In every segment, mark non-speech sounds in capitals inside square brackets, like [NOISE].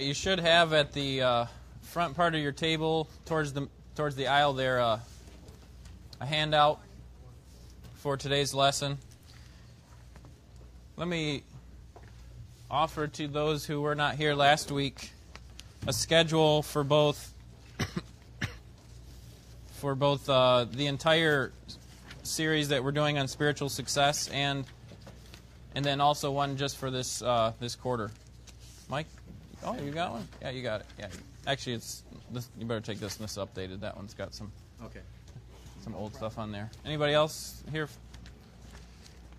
You should have at the uh, front part of your table, towards the towards the aisle there, uh, a handout for today's lesson. Let me offer to those who were not here last week a schedule for both [COUGHS] for both uh, the entire series that we're doing on spiritual success and and then also one just for this uh, this quarter. Mike. Oh, you got one? Yeah, you got it. Yeah. Actually, it's this, you better take this one. This is updated. That one's got some Okay. some old stuff on there. Anybody else here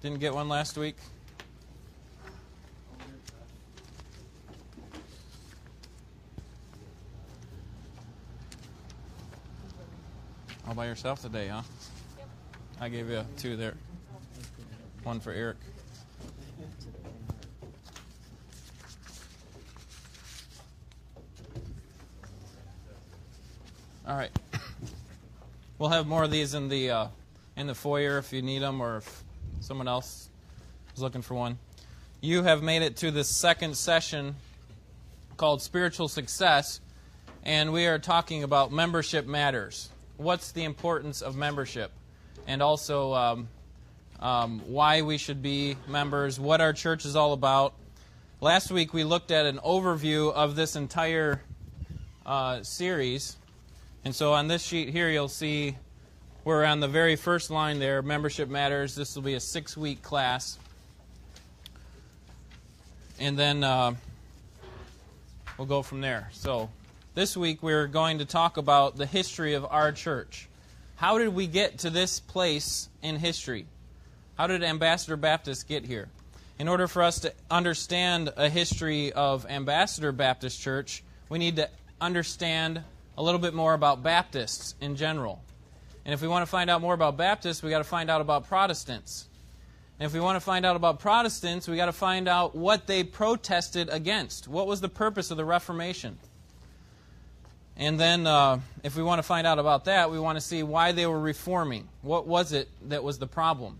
didn't get one last week? All by yourself today, huh? I gave you two there. One for Eric. All right. We'll have more of these in the uh, in the foyer if you need them, or if someone else is looking for one. You have made it to the second session called Spiritual Success, and we are talking about membership matters. What's the importance of membership, and also um, um, why we should be members, what our church is all about. Last week we looked at an overview of this entire uh, series. And so on this sheet here, you'll see we're on the very first line there membership matters. This will be a six week class. And then uh, we'll go from there. So this week, we're going to talk about the history of our church. How did we get to this place in history? How did Ambassador Baptist get here? In order for us to understand a history of Ambassador Baptist Church, we need to understand a little bit more about Baptists in general. And if we want to find out more about Baptists, we got to find out about Protestants. And if we want to find out about Protestants, we got to find out what they protested against. What was the purpose of the Reformation? And then, uh, if we want to find out about that, we want to see why they were reforming. What was it that was the problem?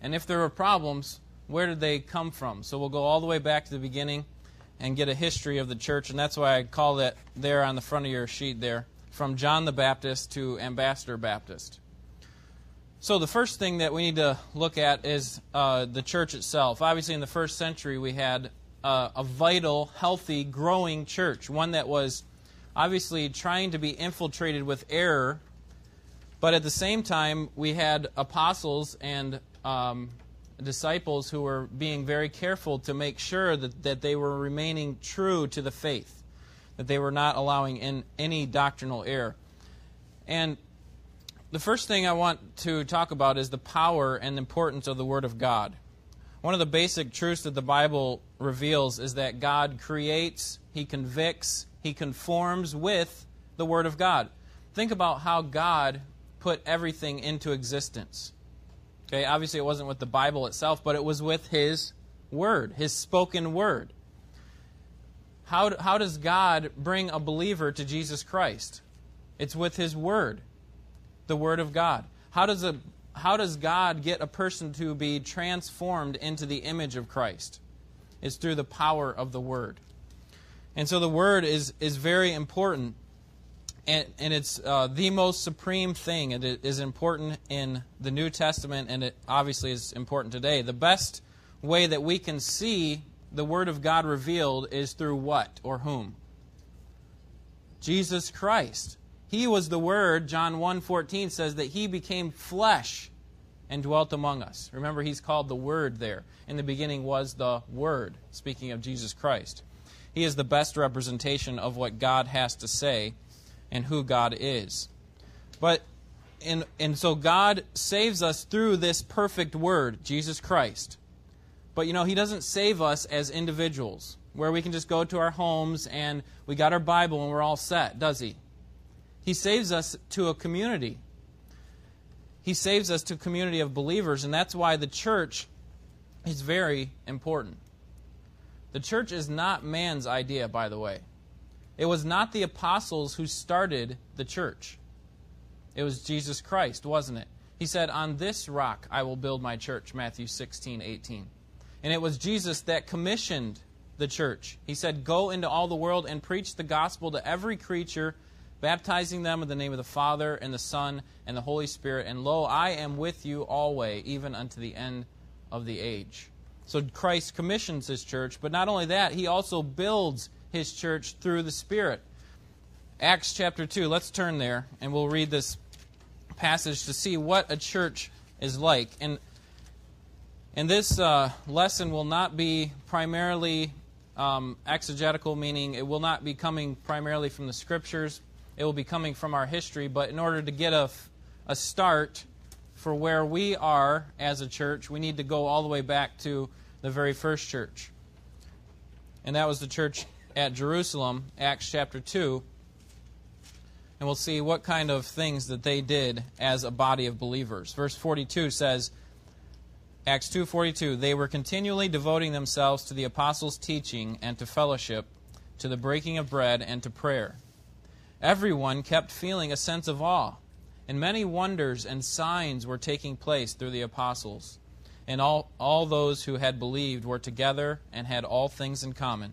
And if there were problems, where did they come from? So we'll go all the way back to the beginning and get a history of the church, and that's why I call that there on the front of your sheet there, from John the Baptist to Ambassador Baptist. So the first thing that we need to look at is uh, the church itself. Obviously, in the first century, we had uh, a vital, healthy, growing church, one that was obviously trying to be infiltrated with error, but at the same time, we had apostles and um, disciples who were being very careful to make sure that, that they were remaining true to the faith, that they were not allowing in any doctrinal error. And the first thing I want to talk about is the power and importance of the Word of God. One of the basic truths that the Bible reveals is that God creates, He convicts, He conforms with the Word of God. Think about how God put everything into existence. Okay, obviously it wasn't with the Bible itself, but it was with His Word, His spoken Word. How, how does God bring a believer to Jesus Christ? It's with His Word, the Word of God. How does, a, how does God get a person to be transformed into the image of Christ? It's through the power of the Word. And so the Word is, is very important and, and it's uh, the most supreme thing. It is important in the New Testament, and it obviously is important today. The best way that we can see the Word of God revealed is through what or whom? Jesus Christ. He was the Word. John 1.14 says that He became flesh and dwelt among us. Remember, He's called the Word there. In the beginning was the Word, speaking of Jesus Christ. He is the best representation of what God has to say and who God is. But and and so God saves us through this perfect word, Jesus Christ. But you know, he doesn't save us as individuals where we can just go to our homes and we got our Bible and we're all set, does he? He saves us to a community. He saves us to a community of believers, and that's why the church is very important. The church is not man's idea, by the way. It was not the apostles who started the church. It was Jesus Christ, wasn't it? He said, On this rock I will build my church, Matthew 16, 18. And it was Jesus that commissioned the church. He said, Go into all the world and preach the gospel to every creature, baptizing them in the name of the Father, and the Son, and the Holy Spirit. And lo, I am with you always, even unto the end of the age. So Christ commissions his church, but not only that, he also builds his church through the Spirit. Acts chapter 2, let's turn there, and we'll read this passage to see what a church is like. And, and this uh, lesson will not be primarily um, exegetical, meaning it will not be coming primarily from the scriptures. It will be coming from our history. But in order to get a, a start for where we are as a church, we need to go all the way back to the very first church. And that was the church at Jerusalem, Acts chapter 2. And we'll see what kind of things that they did as a body of believers. Verse 42 says, Acts 2:42 They were continually devoting themselves to the apostles' teaching and to fellowship, to the breaking of bread and to prayer. Everyone kept feeling a sense of awe, and many wonders and signs were taking place through the apostles. And all, all those who had believed were together and had all things in common.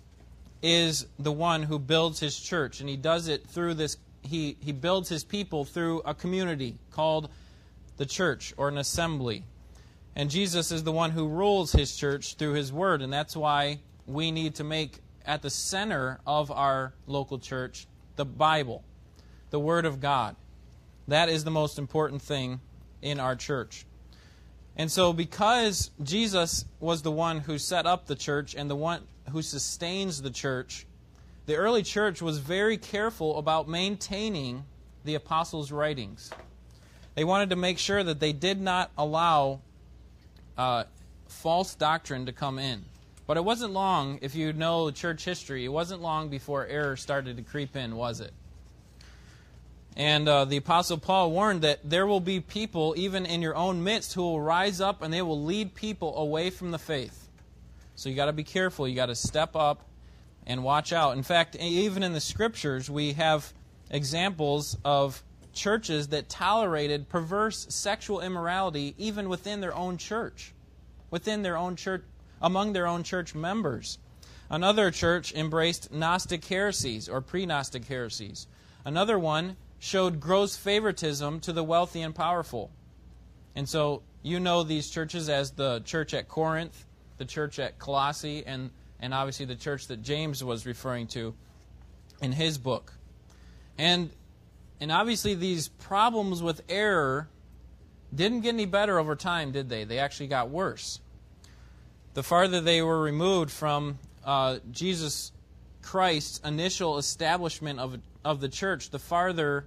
is the one who builds his church, and he does it through this. He, he builds his people through a community called the church or an assembly. And Jesus is the one who rules his church through his word, and that's why we need to make at the center of our local church the Bible, the Word of God. That is the most important thing in our church. And so, because Jesus was the one who set up the church and the one who sustains the church, the early church was very careful about maintaining the apostles' writings. They wanted to make sure that they did not allow uh, false doctrine to come in. But it wasn't long, if you know church history, it wasn't long before error started to creep in, was it? And uh, the Apostle Paul warned that there will be people, even in your own midst, who will rise up and they will lead people away from the faith. So you got to be careful. You got to step up and watch out. In fact, even in the scriptures, we have examples of churches that tolerated perverse sexual immorality even within their own church, within their own church, among their own church members. Another church embraced Gnostic heresies or pre Gnostic heresies. Another one showed gross favoritism to the wealthy and powerful. And so you know these churches as the church at Corinth, the church at Colossae, and, and obviously the church that James was referring to in his book. And and obviously, these problems with error didn't get any better over time, did they? They actually got worse. The farther they were removed from uh, Jesus Christ's initial establishment of, of the church, the farther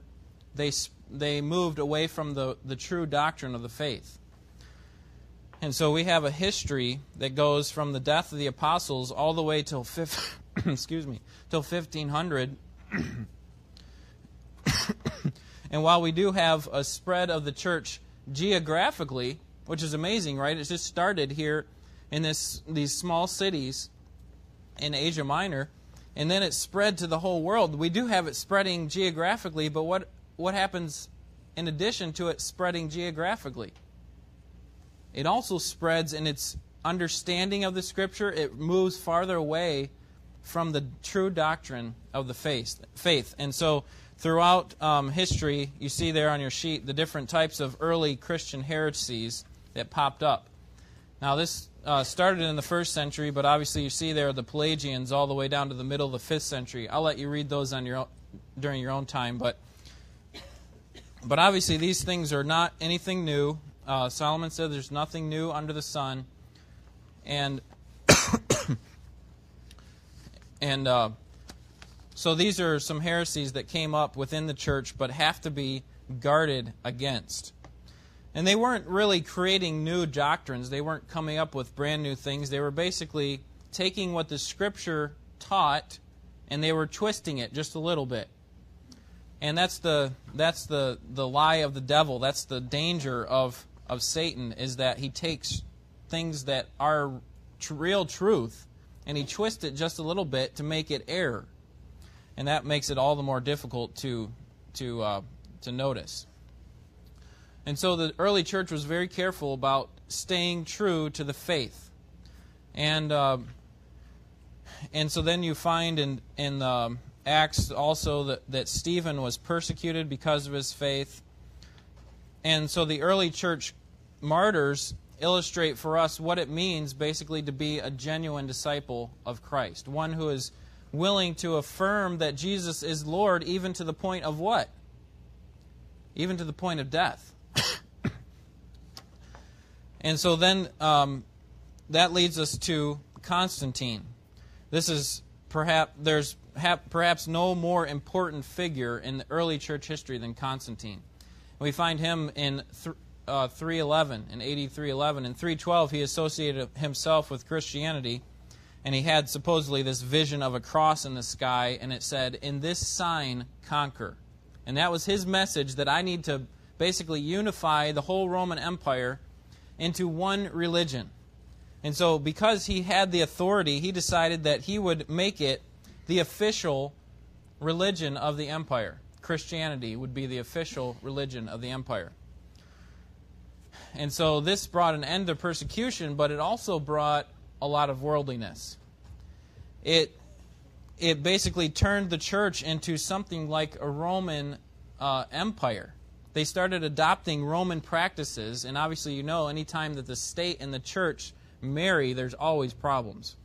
they, they moved away from the, the true doctrine of the faith. And so we have a history that goes from the death of the apostles all the way till fifth, [COUGHS] excuse me till 1500 [COUGHS] and while we do have a spread of the church geographically, which is amazing, right? It just started here in this these small cities in Asia Minor, and then it spread to the whole world. We do have it spreading geographically, but what what happens in addition to it spreading geographically? It also spreads in its understanding of the scripture. It moves farther away from the true doctrine of the faith. Faith, and so Throughout um, history, you see there on your sheet the different types of early Christian heresies that popped up. Now, this uh, started in the first century, but obviously you see there the Pelagians all the way down to the middle of the fifth century. I'll let you read those on your own, during your own time, but but obviously these things are not anything new. Uh, Solomon said there's nothing new under the sun, and [COUGHS] and uh, so these are some heresies that came up within the church but have to be guarded against. And they weren't really creating new doctrines, they weren't coming up with brand new things. They were basically taking what the scripture taught and they were twisting it just a little bit. And that's the that's the the lie of the devil. That's the danger of of Satan is that he takes things that are tr- real truth and he twists it just a little bit to make it error. And that makes it all the more difficult to to uh, to notice. And so the early church was very careful about staying true to the faith. And uh, and so then you find in in um, Acts also that, that Stephen was persecuted because of his faith. And so the early church martyrs illustrate for us what it means basically to be a genuine disciple of Christ, one who is willing to affirm that Jesus is Lord even to the point of what? Even to the point of death. [COUGHS] and so then um, that leads us to Constantine. This is perhaps there's perhaps no more important figure in the early church history than Constantine. We find him in th- uh, 311 in AD 311 in 312 he associated himself with Christianity and he had supposedly this vision of a cross in the sky and it said in this sign conquer and that was his message that I need to basically unify the whole Roman Empire into one religion and so, because he had the authority, he decided that he would make it the official religion of the empire. Christianity would be the official religion of the empire. And so, this brought an end to persecution, but it also brought a lot of worldliness. It, it basically turned the church into something like a Roman uh, empire. They started adopting Roman practices, and obviously, you know, anytime that the state and the church marry, there's always problems.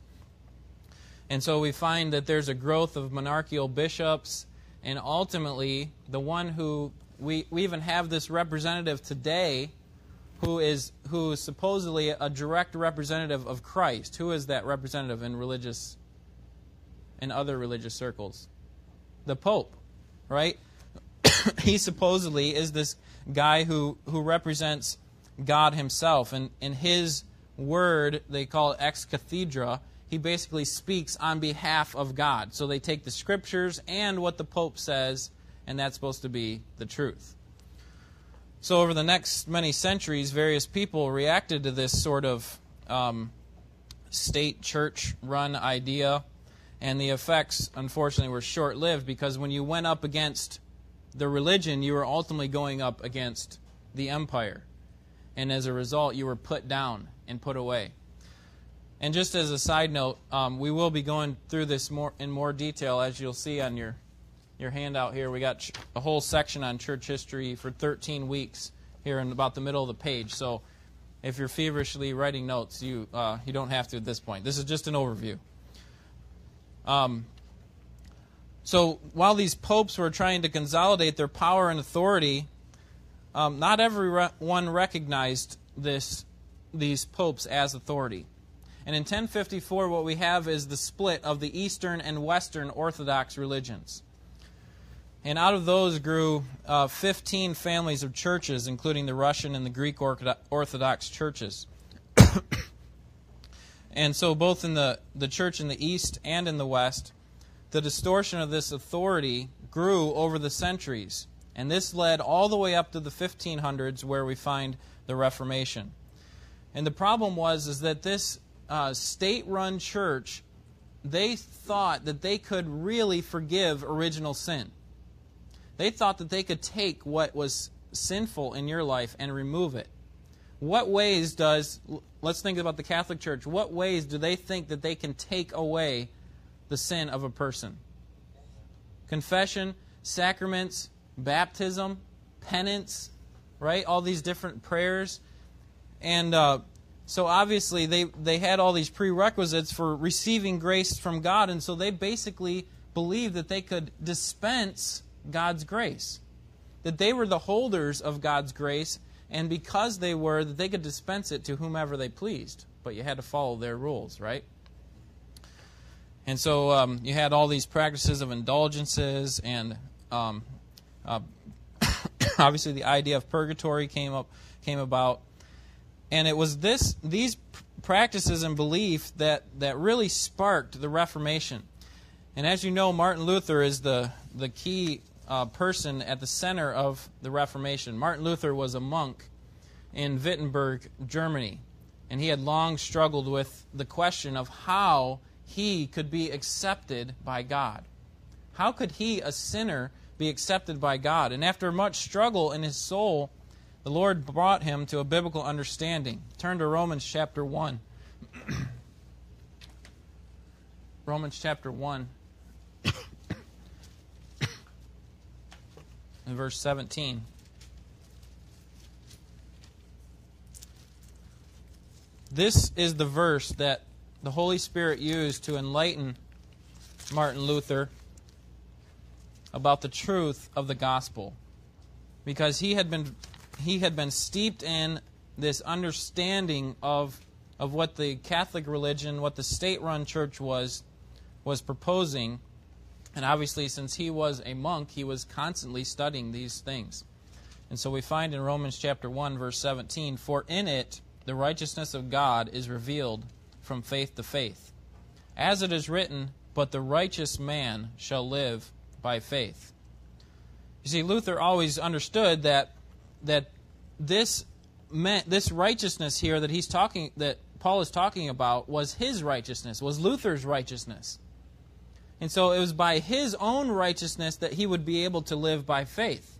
And so we find that there's a growth of monarchical bishops, and ultimately, the one who we, we even have this representative today who is who is supposedly a direct representative of Christ. Who is that representative in religious in other religious circles? The Pope, right? [COUGHS] he supposedly is this guy who, who represents God himself and in his word, they call it ex cathedra, he basically speaks on behalf of God. So they take the scriptures and what the Pope says, and that's supposed to be the truth. So over the next many centuries, various people reacted to this sort of um, state church run idea, and the effects, unfortunately, were short lived because when you went up against the religion, you were ultimately going up against the empire. And as a result, you were put down and put away. And just as a side note, um, we will be going through this more in more detail, as you'll see on your your handout here. We got a whole section on church history for 13 weeks here in about the middle of the page. So if you're feverishly writing notes, you uh, you don't have to at this point. This is just an overview. Um, so while these popes were trying to consolidate their power and authority, um, not everyone recognized this these popes as authority. And in 1054, what we have is the split of the Eastern and Western Orthodox religions. And out of those grew uh, 15 families of churches, including the Russian and the Greek Orthodox churches. [COUGHS] and so, both in the, the church in the East and in the West, the distortion of this authority grew over the centuries. And this led all the way up to the 1500s, where we find the Reformation. And the problem was is that this uh, state-run church, they thought that they could really forgive original sin. They thought that they could take what was sinful in your life and remove it. What ways does, let's think about the Catholic Church, what ways do they think that they can take away the sin of a person? Confession, sacraments, baptism, penance, right? All these different prayers. And uh, so obviously they, they had all these prerequisites for receiving grace from God, and so they basically believed that they could dispense God's grace. That they were the holders of God's grace, and because they were, that they could dispense it to whomever they pleased. But you had to follow their rules, right? And so um, you had all these practices of indulgences, and um, uh, [COUGHS] obviously the idea of purgatory came up came about. And it was this these practices and belief that, that really sparked the Reformation. And as you know, Martin Luther is the, the key uh, person at the center of the Reformation. Martin Luther was a monk in Wittenberg, Germany, and he had long struggled with the question of how he could be accepted by God. How could he, a sinner, be accepted by God? And after much struggle in his soul, the Lord brought him to a biblical understanding. Turn to Romans chapter 1. [CLEARS THROAT] Romans chapter 1. [COUGHS] in verse 17. This is the verse that the Holy Spirit used to enlighten Martin Luther about the truth of the gospel because he had been he had been steeped in this understanding of of what the Catholic religion, what the state-run church was was proposing and obviously, since he was a monk, he was constantly studying these things. And so we find in Romans chapter 1, verse 17, For in it the righteousness of God is revealed from faith to faith. As it is written, But the righteous man shall live by faith. You see, Luther always understood that, that this, meant, this righteousness here that he's talking, that Paul is talking about was his righteousness, was Luther's righteousness. And so it was by his own righteousness that he would be able to live by faith.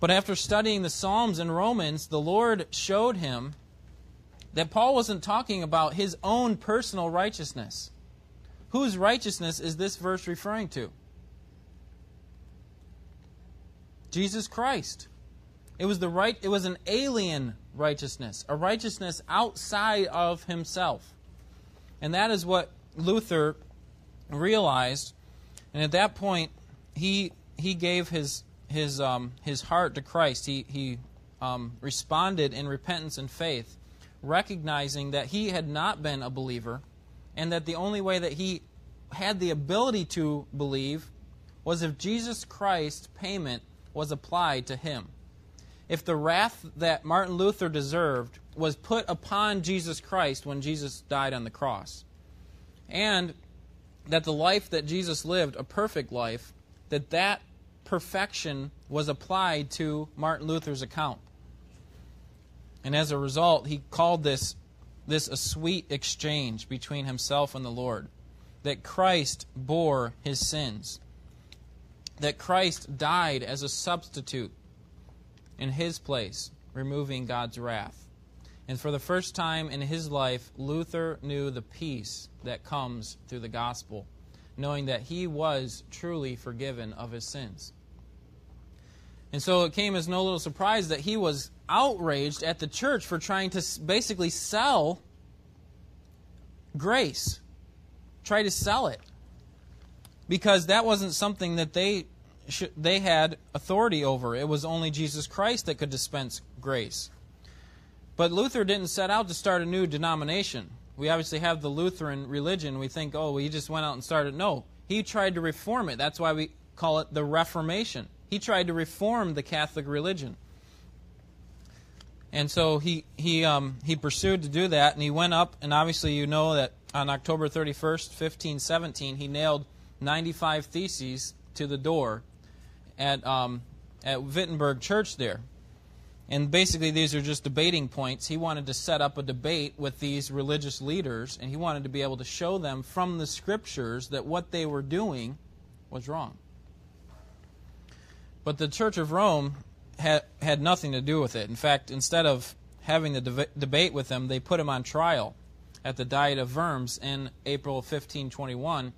But after studying the Psalms and Romans, the Lord showed him that Paul wasn't talking about his own personal righteousness. Whose righteousness is this verse referring to? Jesus Christ. It was the right it was an alien righteousness, a righteousness outside of himself. And that is what Luther realized, and at that point, he he gave his his um, his heart to Christ. He he um, responded in repentance and faith, recognizing that he had not been a believer, and that the only way that he had the ability to believe was if Jesus Christ's payment was applied to him. If the wrath that Martin Luther deserved was put upon Jesus Christ when Jesus died on the cross. And that the life that Jesus lived, a perfect life, that that perfection was applied to Martin Luther's account. And as a result, he called this, this a sweet exchange between himself and the Lord. That Christ bore his sins. That Christ died as a substitute in his place, removing God's wrath. And for the first time in his life, Luther knew the peace that comes through the gospel, knowing that he was truly forgiven of his sins. And so it came as no little surprise that he was outraged at the church for trying to basically sell grace, try to sell it. Because that wasn't something that they they had authority over. It was only Jesus Christ that could dispense grace. But Luther didn't set out to start a new denomination. We obviously have the Lutheran religion. We think, oh, well, he just went out and started. No, he tried to reform it. That's why we call it the Reformation. He tried to reform the Catholic religion. And so he, he, um, he pursued to do that, and he went up, and obviously you know that on October 31st, 1517, he nailed 95 theses to the door at, um, at Wittenberg Church there. And basically, these are just debating points. He wanted to set up a debate with these religious leaders, and he wanted to be able to show them from the scriptures that what they were doing was wrong. But the Church of Rome had, had nothing to do with it. In fact, instead of having the de- debate with him, they put him on trial at the Diet of Worms in April 1521.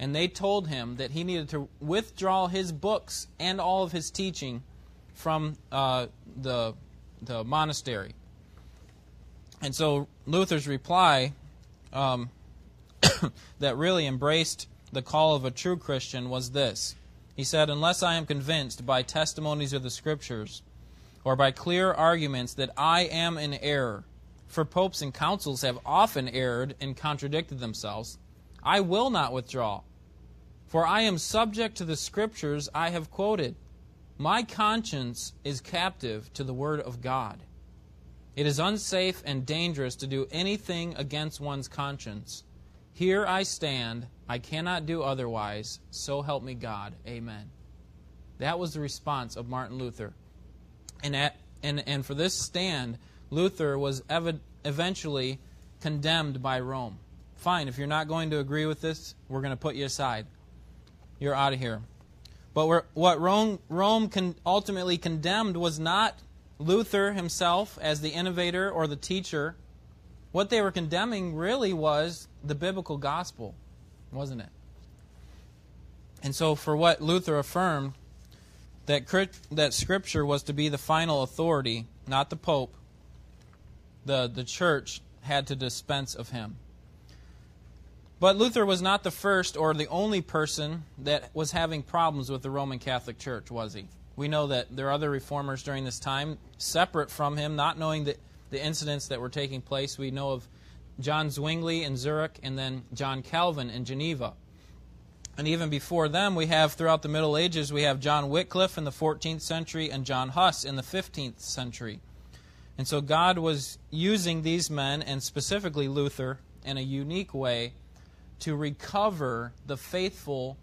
And they told him that he needed to withdraw his books and all of his teaching from uh, the, the monastery. And so Luther's reply um, [COUGHS] that really embraced the call of a true Christian was this. He said, Unless I am convinced by testimonies of the Scriptures or by clear arguments that I am in error, for popes and councils have often erred and contradicted themselves, I will not withdraw. For I am subject to the Scriptures I have quoted. My conscience is captive to the Word of God. It is unsafe and dangerous to do anything against one's conscience, Here I stand. I cannot do otherwise. So help me God. Amen. That was the response of Martin Luther. And, at, and, and for this stand, Luther was ev- eventually condemned by Rome. Fine, if you're not going to agree with this, we're going to put you aside. You're out of here. But what Rome, Rome con- ultimately condemned was not Luther himself as the innovator or the teacher. What they were condemning really was the biblical gospel, wasn't it? And so, for what Luther affirmed, that, that Scripture was to be the final authority, not the Pope, the, the church had to dispense of him. But Luther was not the first or the only person that was having problems with the Roman Catholic Church, was he? We know that there are other reformers during this time, separate from him, not knowing the, the incidents that were taking place. We know of John Zwingli in Zurich and then John Calvin in Geneva. And even before them, we have throughout the Middle Ages, we have John Wycliffe in the 14th century and John Huss in the 15th century. And so God was using these men, and specifically Luther, in a unique way to recover the faithful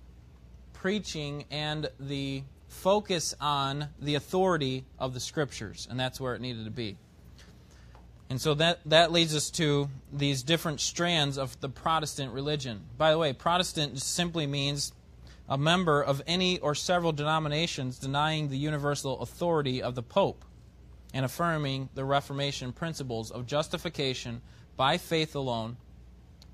preaching and the focus on the authority of the Scriptures. And that's where it needed to be. And so that, that leads us to these different strands of the Protestant religion. By the way, Protestant simply means a member of any or several denominations denying the universal authority of the Pope and affirming the Reformation principles of justification by faith alone,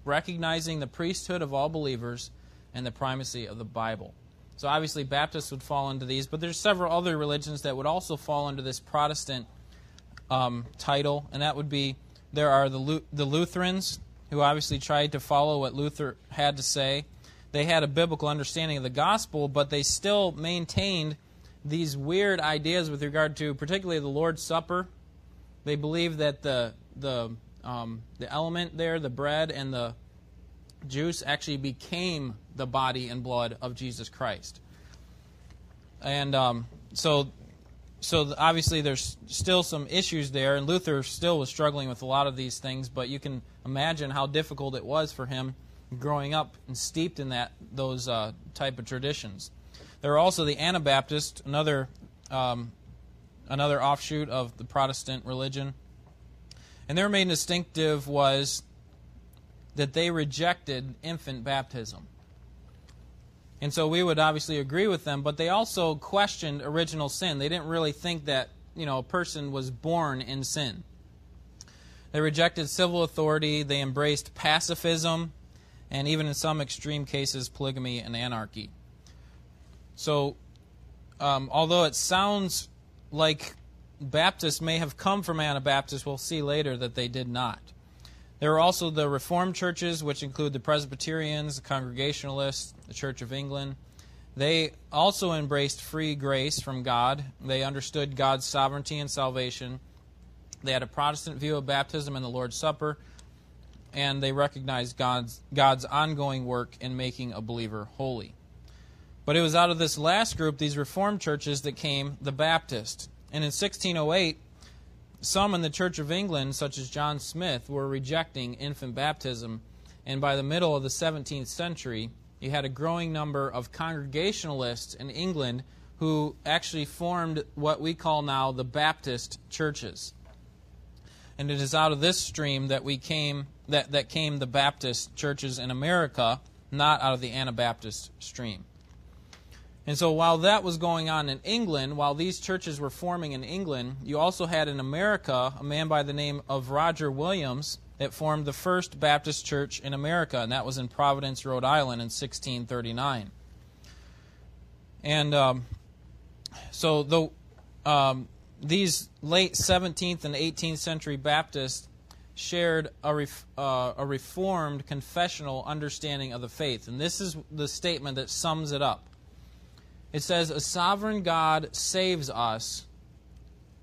recognizing the priesthood of all believers, and the primacy of the Bible. So obviously Baptists would fall into these, but there's several other religions that would also fall under this Protestant um, title, and that would be there are the, the Lutherans, who obviously tried to follow what Luther had to say. They had a biblical understanding of the gospel, but they still maintained these weird ideas with regard to, particularly the Lord's Supper. They believed that the the um, the element there, the bread and the juice, actually became the body and blood of Jesus Christ. And um, so so obviously there's still some issues there, and Luther still was struggling with a lot of these things. But you can imagine how difficult it was for him growing up and steeped in that those uh, type of traditions. There are also the Anabaptists, another um, another offshoot of the Protestant religion, and their main distinctive was that they rejected infant baptism. And so we would obviously agree with them, but they also questioned original sin. They didn't really think that, you know, a person was born in sin. They rejected civil authority, they embraced pacifism, and even in some extreme cases, polygamy and anarchy. So, um, although it sounds like Baptists may have come from Anabaptists, we'll see later that they did not. There are also the Reformed churches, which include the Presbyterians, the Congregationalists, the Church of England. They also embraced free grace from God. They understood God's sovereignty and salvation. They had a Protestant view of baptism and the Lord's Supper, and they recognized God's, God's ongoing work in making a believer holy. But it was out of this last group, these Reformed churches, that came the Baptist. And in 1608, some in the Church of England, such as John Smyth, were rejecting infant baptism, and by the middle of the 17th century, you had a growing number of Congregationalists in England who actually formed what we call now the Baptist churches. And it is out of this stream that we came that, that came the Baptist churches in America, not out of the Anabaptist stream. And so while that was going on in England, while these churches were forming in England, you also had in America a man by the name of Roger Williams that formed the first Baptist church in America, and that was in Providence, Rhode Island in 1639. And um, so the, um, these late 17th and 18th century Baptists shared a, ref, uh, a reformed confessional understanding of the faith. And this is the statement that sums it up. It says, A sovereign God saves us,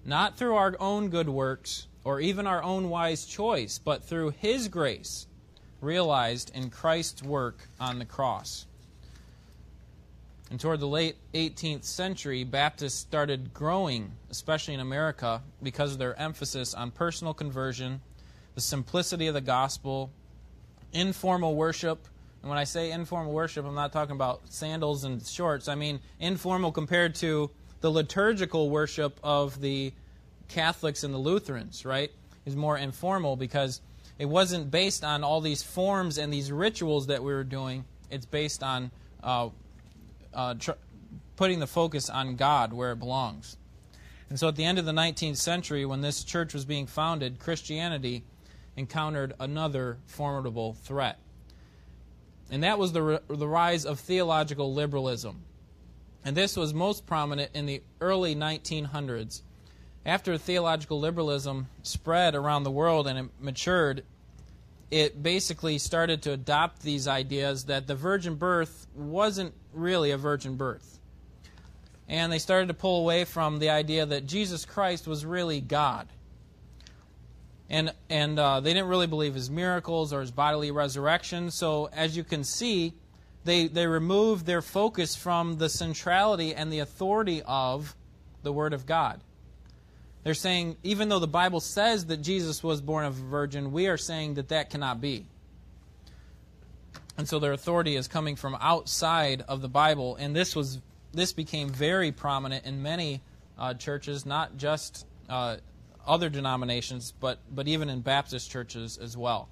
not through our own good works or even our own wise choice, but through His grace realized in Christ's work on the cross. And toward the late 18th century, Baptists started growing, especially in America, because of their emphasis on personal conversion, the simplicity of the gospel, informal worship. And when I say informal worship, I'm not talking about sandals and shorts. I mean informal compared to the liturgical worship of the Catholics and the Lutherans, right? Is more informal because it wasn't based on all these forms and these rituals that we were doing. It's based on uh, uh, tr- putting the focus on God where it belongs. And so at the end of the 19th century, when this church was being founded, Christianity encountered another formidable threat. And that was the, the rise of theological liberalism. And this was most prominent in the early 1900s. After theological liberalism spread around the world and it matured, it basically started to adopt these ideas that the virgin birth wasn't really a virgin birth. And they started to pull away from the idea that Jesus Christ was really God. And, and uh, they didn't really believe his miracles or his bodily resurrection. So, as you can see, they, they removed their focus from the centrality and the authority of the Word of God. They're saying, even though the Bible says that Jesus was born of a virgin, we are saying that that cannot be. And so their authority is coming from outside of the Bible. And this was this became very prominent in many uh, churches, not just uh, other denominations, but, but even in Baptist churches as well.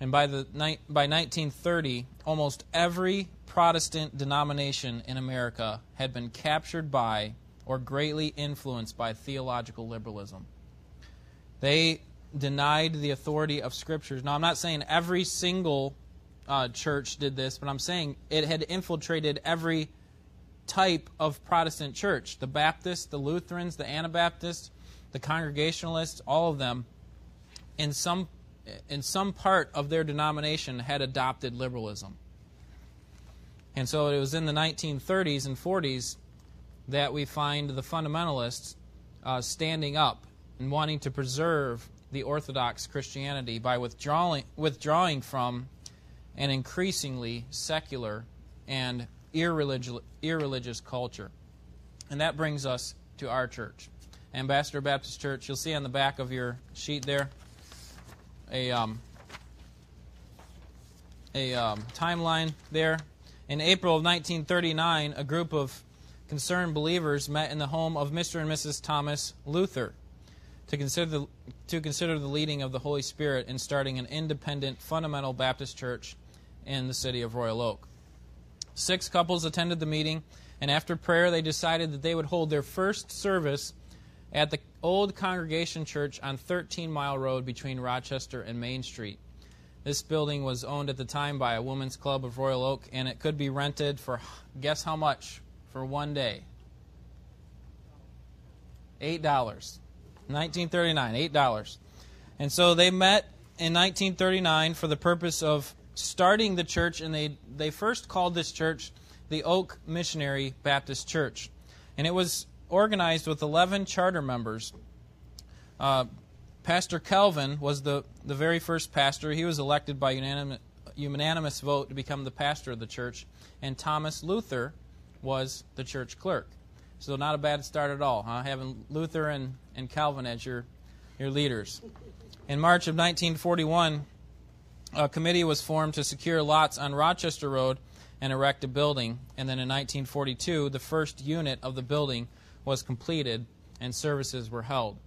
And by, the, by 1930, almost every Protestant denomination in America had been captured by or greatly influenced by theological liberalism. They denied the authority of Scriptures. Now, I'm not saying every single uh, church did this, but I'm saying it had infiltrated every type of Protestant church the Baptists, the Lutherans, the Anabaptists, the Congregationalists, all of them, in some, in some part of their denomination, had adopted liberalism. And so it was in the 1930s and 40s that we find the fundamentalists uh, standing up and wanting to preserve the Orthodox Christianity by withdrawing, withdrawing from an increasingly secular and irreligious, irreligious culture. And that brings us to our church. Ambassador Baptist Church, you'll see on the back of your sheet there a, um, a um, timeline there. In April of 1939, a group of concerned believers met in the home of Mr. and Mrs. Thomas Luther to consider the, to consider the leading of the Holy Spirit in starting an independent fundamental Baptist church in the city of Royal Oak. Six couples attended the meeting, and after prayer, they decided that they would hold their first service at the old congregation church on 13 Mile Road between Rochester and Main Street. This building was owned at the time by a women's club of Royal Oak, and it could be rented for guess how much for one day? Eight dollars. 1939, eight dollars. And so they met in 1939 for the purpose of starting the church, and they, they first called this church the Oak Missionary Baptist Church. And it was organized with 11 charter members. Uh, pastor Calvin was the, the very first pastor. He was elected by unanimous, unanimous vote to become the pastor of the church. And Thomas Luther was the church clerk. So, not a bad start at all, huh? Having Luther and, and Calvin as your, your leaders. In March of 1941, a committee was formed to secure lots on Rochester Road and erect a building. And then in 1942, the first unit of the building was completed and services were held.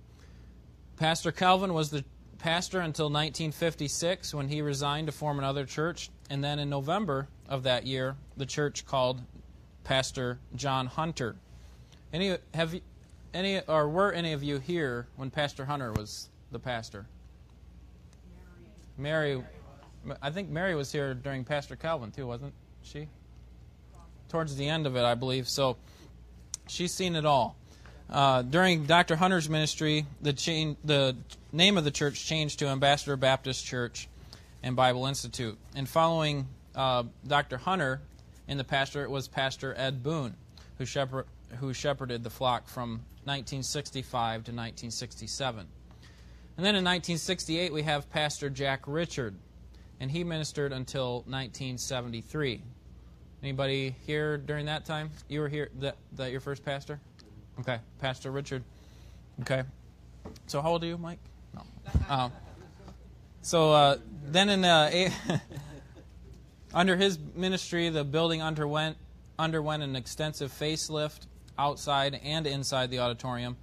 Pastor Calvin was the pastor until 1956 when he resigned to form another church. And then in November of that year, the church called Pastor John Hunter. Any have you, any or were any of you here when Pastor Hunter was the pastor? Mary. Mary I think Mary was here during Pastor Calvin too, wasn't she? Towards the end of it, I believe. So she's seen it all. Uh, during Dr. Hunter's ministry, the, the name of the church changed to Ambassador Baptist Church and Bible Institute. And following uh, Dr. Hunter in the pastor, it was Pastor Ed Boone, who, shepherd, who shepherded the flock from 1965 to 1967. And then in 1968, we have Pastor Jack Richard and he ministered until 1973. Anybody here during that time? You were here, that, that your first pastor? Okay, Pastor Richard. Okay. So how old are you, Mike? No. Um, so uh, then in uh, [LAUGHS] under his ministry, the building underwent underwent an extensive facelift outside and inside the auditorium.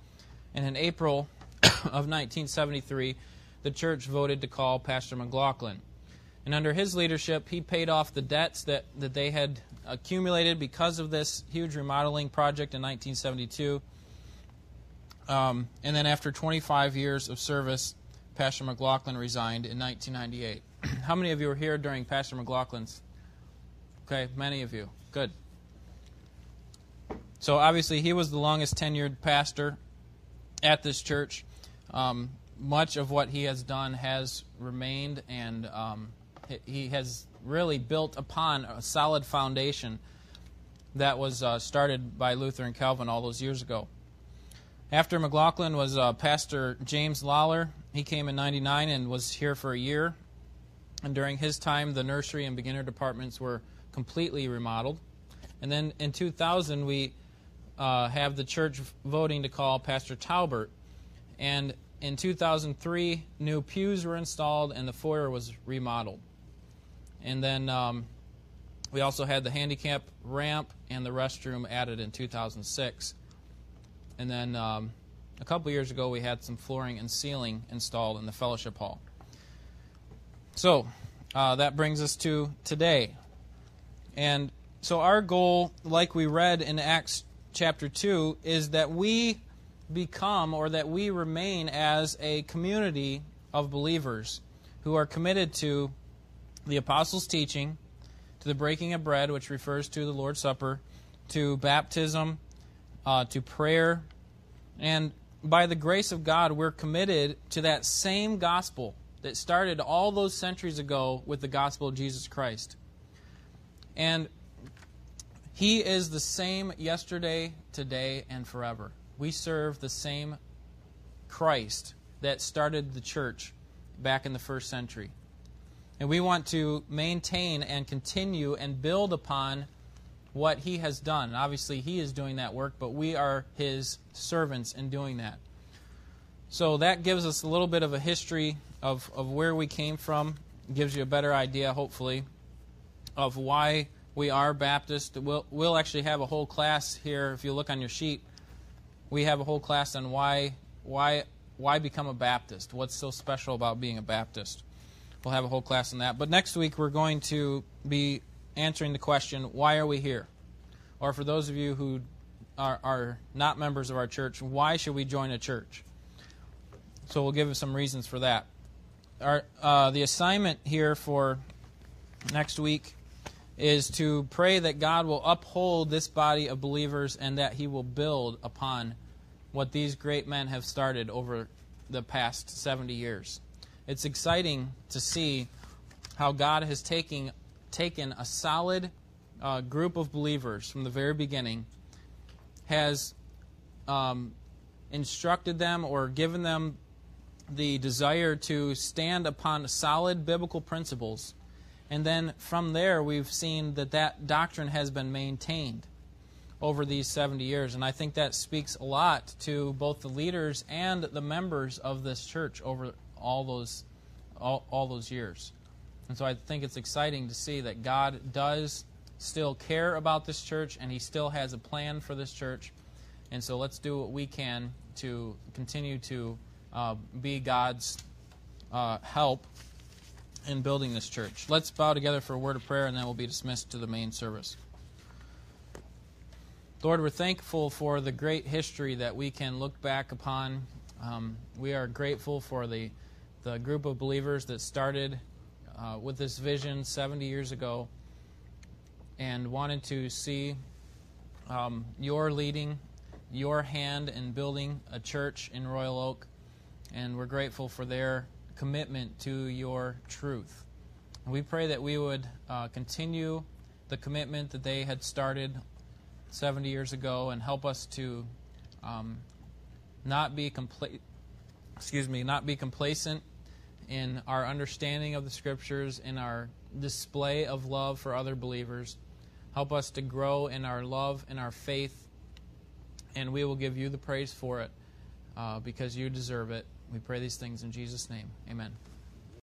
And in April [COUGHS] of 1973, the church voted to call Pastor McLaughlin. And under his leadership, he paid off the debts that, that they had accumulated because of this huge remodeling project in 1972. Um, and then after 25 years of service, Pastor McLaughlin resigned in 1998. [CLEARS THROAT] How many of you were here during Pastor McLaughlin's? Okay, many of you. Good. So obviously, he was the longest tenured pastor at this church. Um, much of what he has done has remained, and um, he has really built upon a solid foundation that was uh, started by Luther and Calvin all those years ago. After McLaughlin was uh, Pastor James Lawler. He came in 99 and was here for a year. And during his time, the nursery and beginner departments were completely remodeled. And then in 2000, we uh, have the church voting to call Pastor Talbert. And in 2003, new pews were installed and the foyer was remodeled. And then um, we also had the handicap ramp and the restroom added in 2006. And then um, a couple years ago, we had some flooring and ceiling installed in the fellowship hall. So uh, that brings us to today. And so our goal, like we read in Acts chapter 2, is that we become or that we remain as a community of believers who are committed to the apostles' teaching, to the breaking of bread, which refers to the Lord's Supper, to baptism, uh, to prayer. And by the grace of God, we're committed to that same gospel that started all those centuries ago with the gospel of Jesus Christ. And He is the same yesterday, today, and forever. We serve the same Christ that started the church back in the first century. And we want to maintain and continue and build upon what he has done. Obviously, he is doing that work, but we are his servants in doing that. So that gives us a little bit of a history of, of where we came from, gives you a better idea, hopefully, of why we are Baptist. We'll, we'll actually have a whole class here. If you look on your sheet, we have a whole class on why, why, why become a Baptist. What's so special about being a Baptist? We'll have a whole class on that. But next week, we're going to be answering the question, why are we here? Or for those of you who are, are not members of our church, why should we join a church? So we'll give some reasons for that. Our, uh, the assignment here for next week is to pray that God will uphold this body of believers and that He will build upon what these great men have started over the past 70 years. It's exciting to see how God has taken, taken a solid uh, group of believers from the very beginning, has um, instructed them or given them the desire to stand upon solid biblical principles. And then from there, we've seen that that doctrine has been maintained over these 70 years. And I think that speaks a lot to both the leaders and the members of this church over all those, all, all those years. And so I think it's exciting to see that God does still care about this church and He still has a plan for this church. And so let's do what we can to continue to uh, be God's uh, help in building this church. Let's bow together for a word of prayer and then we'll be dismissed to the main service. Lord, we're thankful for the great history that we can look back upon. Um, we are grateful for the, the group of believers that started uh, with this vision 70 years ago and wanted to see um, your leading, your hand in building a church in Royal Oak and we're grateful for their commitment to your truth. We pray that we would uh, continue the commitment that they had started 70 years ago and help us to um, not be compla- excuse me, not be complacent in our understanding of the scriptures, in our display of love for other believers. Help us to grow in our love and our faith, and we will give you the praise for it uh, because you deserve it. We pray these things in Jesus' name. Amen.